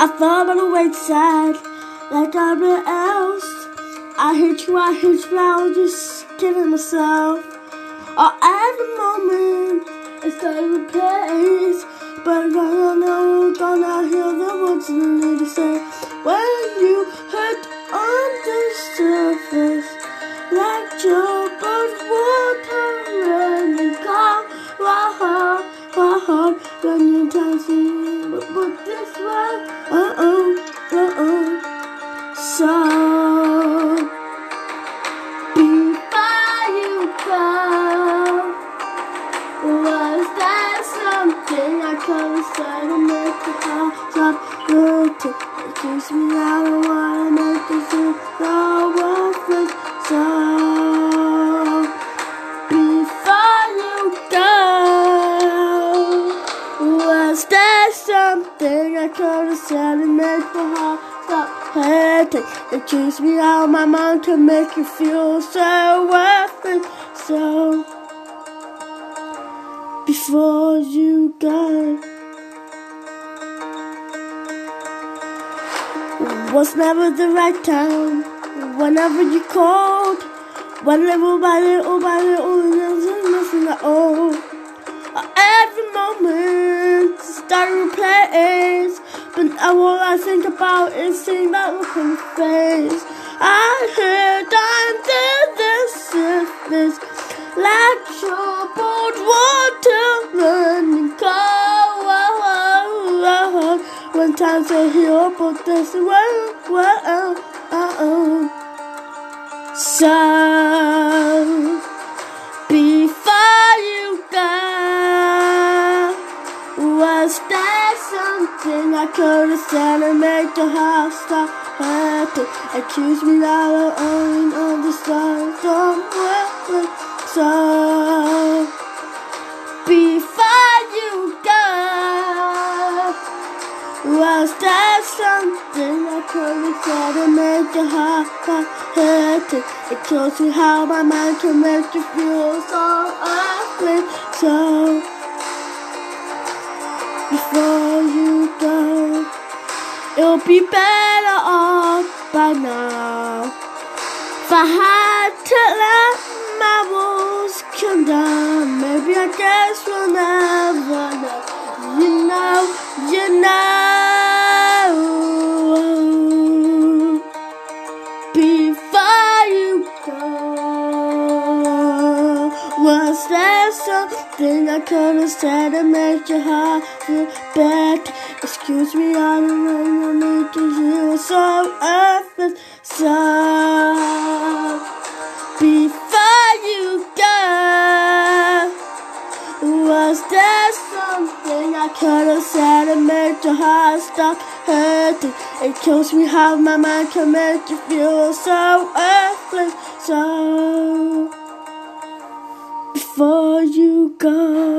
I fall by the wayside like everyone else. I hate you, I hate you, I just kidding myself. Oh, every moment it's a place, but I don't know, gonna hear the words you need to say when you hurt on the surface, like troubled water when you come, wah wah when you hurting? It keeps me out of wanna make it feel so. So before you go, was there something I could have said to make the heart stop hurting? It keeps me out of my mind to make you feel so worthless. So before you go. Was never the right time. Whenever you called, little by little, there's nothing at all. Every moment started place, but all I think about is seeing that look on your face. I heard under the surface, like cold. When times are here, but this way, well, oh, So before you go, was there something I could have said to make the heart stop hurting? Accuse me that I only understand somewhere. So something I could have said to make the heart hurting? It shows me how my mind can make you feel so ugly. So before you go, it'll be better off by now. If I had to let my walls come down, maybe I guess we'll never know. You know, you know. Was there something I could have said to make your heart feel better? Excuse me, I don't know you need to feel so earthless. So before you go, was there something I could have said to make your heart stop hurting? It kills me how my mind can make you feel so earthless. So go.